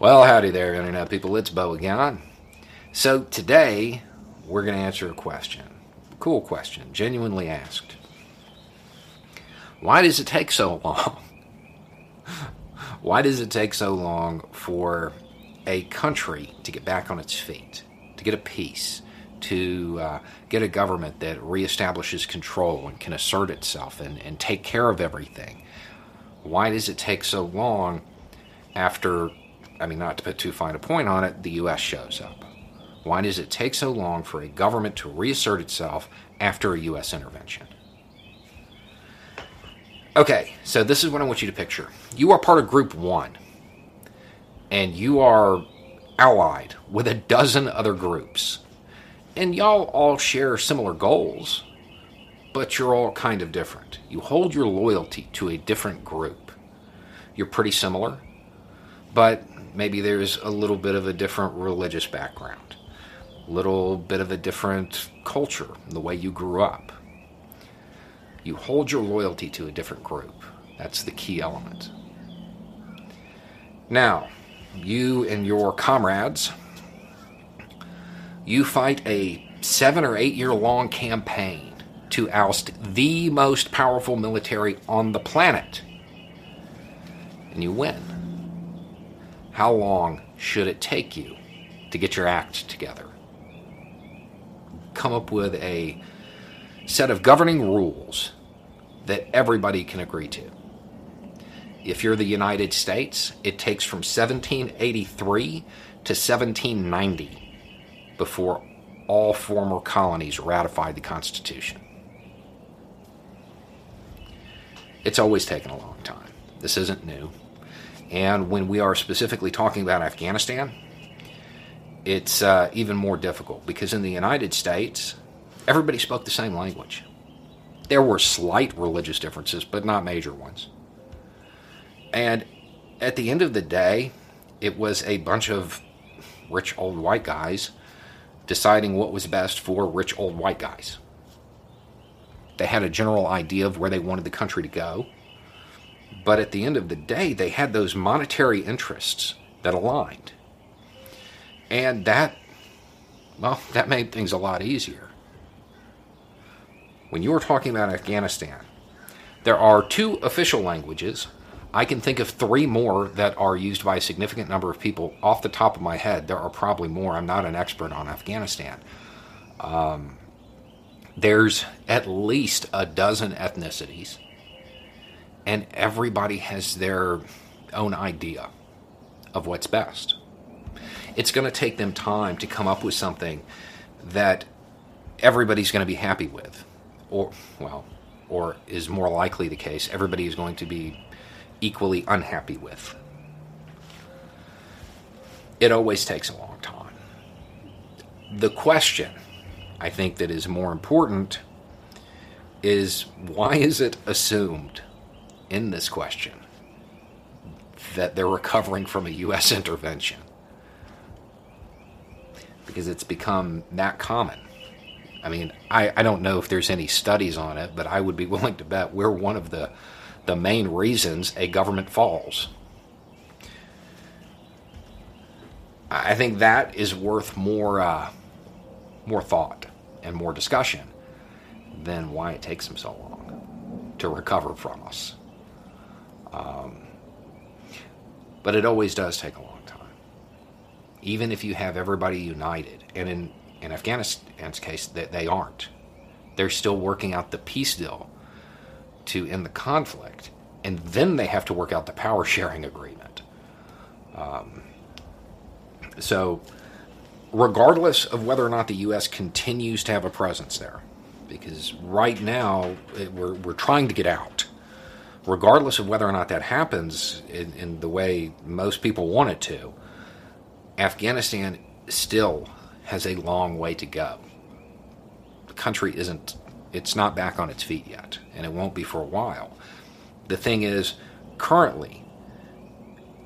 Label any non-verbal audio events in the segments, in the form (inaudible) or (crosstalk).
Well, howdy there, Internet people. It's Bo again. So, today we're going to answer a question. Cool question, genuinely asked. Why does it take so long? (laughs) Why does it take so long for a country to get back on its feet, to get a peace, to uh, get a government that reestablishes control and can assert itself and, and take care of everything? Why does it take so long after I mean, not to put too fine a point on it, the U.S. shows up. Why does it take so long for a government to reassert itself after a U.S. intervention? Okay, so this is what I want you to picture. You are part of Group 1, and you are allied with a dozen other groups. And y'all all share similar goals, but you're all kind of different. You hold your loyalty to a different group. You're pretty similar, but maybe there's a little bit of a different religious background, a little bit of a different culture, the way you grew up. You hold your loyalty to a different group. That's the key element. Now, you and your comrades, you fight a seven or eight year long campaign to oust the most powerful military on the planet. And you win. How long should it take you to get your act together? Come up with a set of governing rules that everybody can agree to. If you're the United States, it takes from 1783 to 1790 before all former colonies ratified the Constitution. It's always taken a long time. This isn't new. And when we are specifically talking about Afghanistan, it's uh, even more difficult because in the United States, everybody spoke the same language. There were slight religious differences, but not major ones. And at the end of the day, it was a bunch of rich old white guys deciding what was best for rich old white guys. They had a general idea of where they wanted the country to go but at the end of the day, they had those monetary interests that aligned. And that, well, that made things a lot easier. When you were talking about Afghanistan, there are two official languages. I can think of three more that are used by a significant number of people. Off the top of my head, there are probably more. I'm not an expert on Afghanistan. Um, there's at least a dozen ethnicities and everybody has their own idea of what's best. It's going to take them time to come up with something that everybody's going to be happy with, or, well, or is more likely the case, everybody is going to be equally unhappy with. It always takes a long time. The question, I think, that is more important is why is it assumed in this question that they're recovering from a U.S. (laughs) intervention because it's become that common. I mean, I, I don't know if there's any studies on it, but I would be (laughs) willing to bet we're one of the, the main reasons a government falls. I think that is worth more uh, more thought and more discussion than why it takes them so long to recover from us. Um, but it always does take a long time. Even if you have everybody united, and in, in Afghanistan's case, they, they aren't. They're still working out the peace deal to end the conflict, and then they have to work out the power sharing agreement. Um, so, regardless of whether or not the U.S. continues to have a presence there, because right now we're, we're trying to get out regardless of whether or not that happens in, in the way most people want it to, Afghanistan still has a long way to go. The country isn't, it's not back on its feet yet, and it won't be for a while. The thing is, currently,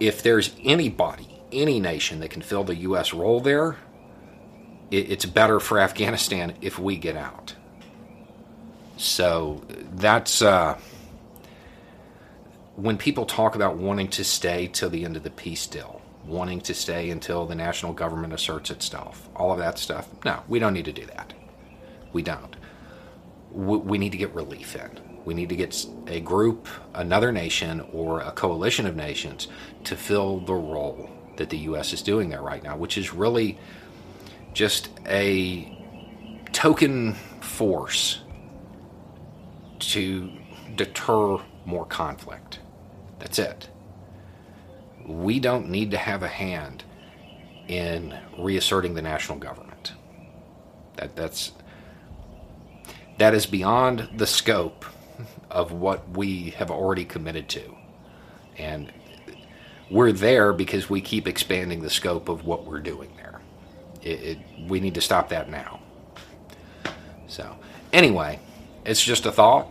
if there's anybody, any nation that can fill the U.S. role there, it, it's better for Afghanistan if we get out. So that's uh, when people talk about wanting to stay till the end of the peace deal, wanting to stay until the national government asserts itself, all of that stuff. No, we don't need to do that. We don't. We, we need to get relief in. We need to get a group, another nation, or a coalition of nations to fill the role that the U.S. is doing there right now, which is really just a token force to deter more conflict. That's it. We don't need to have a hand in reasserting the national government. That that's that is beyond the scope of what we have already committed to. And we're there because we keep expanding the scope of what we're doing there. It, it, we need to stop that now. So, anyway, it's just a thought.